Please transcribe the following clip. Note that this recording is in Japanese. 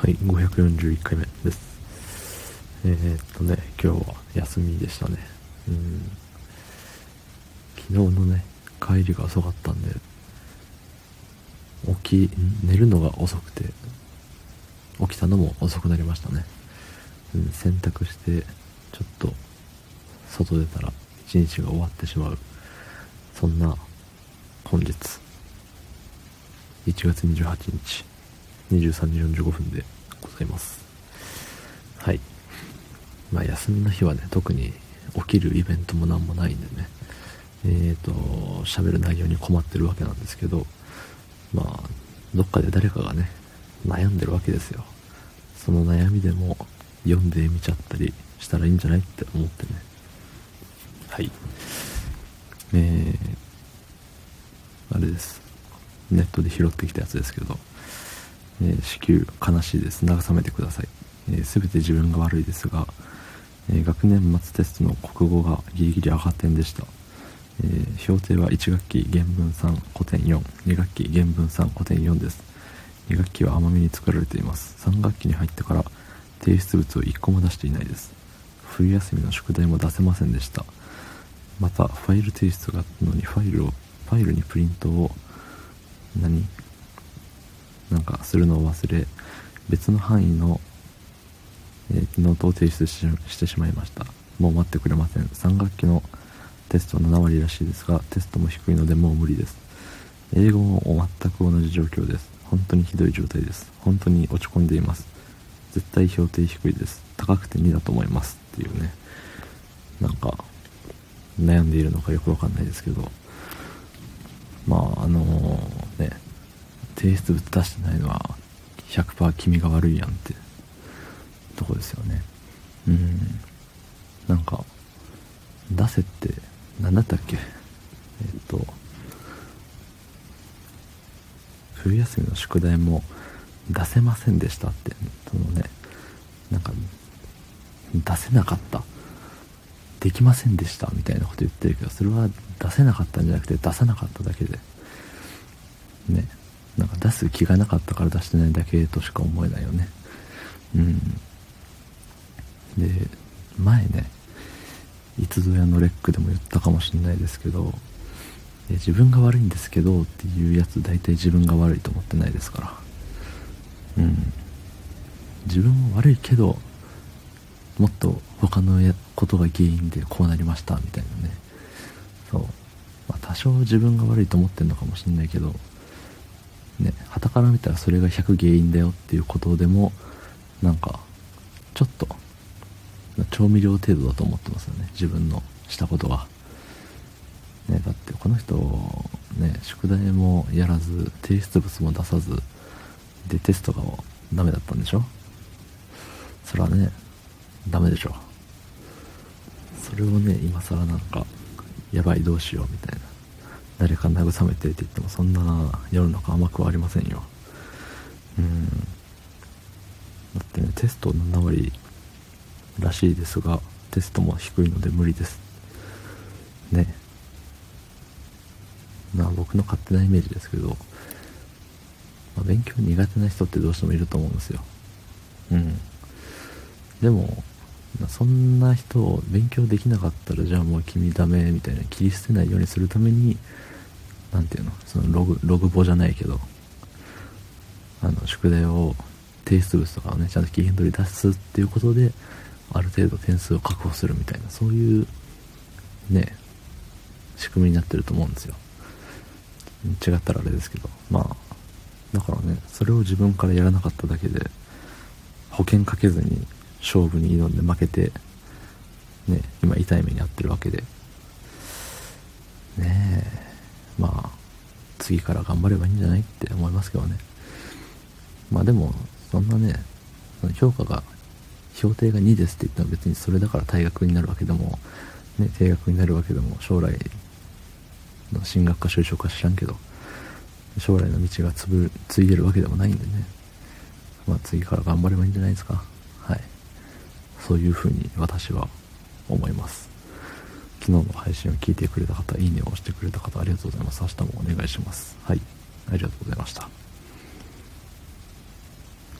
はい541回目です。えー、っとね今日は休みでしたね。うん。昨日のね帰りが遅かったんで起き寝るのが遅くて起きたのも遅くなりましたね、うん、洗濯してちょっと外出たら一日が終わってしまう。そんな本日。1月28日。23時45分でございます。はい。まあ休みの日はね特に起きるイベントも何もないんでね。えーと喋る内容に困ってるわけなんですけどまあどっかで誰かがね悩んでるわけですよ。その悩みでも読んでみちゃったりしたらいいんじゃないって思ってね。はい。えー、あれです。ネットで拾ってきたやつですけど、えー、子宮悲しいです。慰めてください、えー、全て自分が悪いですが、えー、学年末テストの国語がギリギリ赤点でした。えー、評定は1学期原文3古典42学期原文3古典4です。2学期は甘めに作られています。3学期に入ってから提出物を1個も出していないです。冬休みの宿題も出せませんでした。またファイル提出があったのにファイルをファイルにプリントを何？なんかするのを忘れ別の範囲の、えー、ノートを提出してしまいました。もう待ってくれません。3学期のテスト7割らしいですがテストも低いのでもう無理です。英語も全く同じ状況です。本当にひどい状態です。本当に落ち込んでいます。絶対評定低いです。高くて2だと思います。っていうね。なんか悩んでいるのかよくわかんないですけどまああのー、ね提出物出してないのは100%君が悪いやんってとこですよね。うん。なんか出せって何だったっけ？えっと冬休みの宿題も出せませんでしたってそのねなんか出せなかった。できませんでしたみたいなこと言ってるけどそれは出せなかったんじゃなくて出さなかっただけでね。なんか出す気がなかったから出してないだけとしか思えないよね。うん。で前ねいつぞやのレックでも言ったかもしれないですけど自分が悪いんですけどっていうやつ大体自分が悪いと思ってないですから。うん。自分も悪いけどもっと他のやことが原因でこうなりましたみたいなね。そう、まあ、多少自分が悪いと思ってんのかもしんないけどね旗から見たらそれが100原因だよっていうことでもなんかちょっと調味料程度だと思ってますよね。自分のしたことが、ね、だってこの人ね宿題もやらず提出物も出さずでテストがダメだったんでしょ？それはねダメでしょ。それをね今更なんかやばいどうしようみたいな。誰か慰めてって言ってもそんな世の中甘くはありませんよ。うん。だってねテスト7割らしいですがテストも低いので無理です。ね。まあ僕の勝手なイメージですけど、まあ、勉強苦手な人ってどうしてもいると思うんですよ。うん。でもそんな人を勉強できなかったらじゃあもう君ダメみたいな切り捨てないようにするために何ていうのそのログログ簿じゃないけどあの宿題を提出物とかをねちゃんと期限通り出すっていうことである程度点数を確保するみたいなそういうね仕組みになってると思うんですよ。違ったらあれですけどまあだからねそれを自分からやらなかっただけで保険かけずに勝負に挑んで負けてね今痛い目に遭ってるわけで。ねえまあ次から頑張ればいいんじゃないって思いますけどね。まあでもそんなね評価が評定が2ですって言っても別にそれだから退学になるわけでも、ね、定額になるわけでも将来の進学か就職か知らんけど将来の道がつぶついでるわけでもないんでね。まあ次から頑張ればいいんじゃないですか。そういうふうに私は思います。昨日の配信を聞いてくれた方いいねを押してくれた方ありがとうございます。明日もお願いします。はい。ありがとうございました。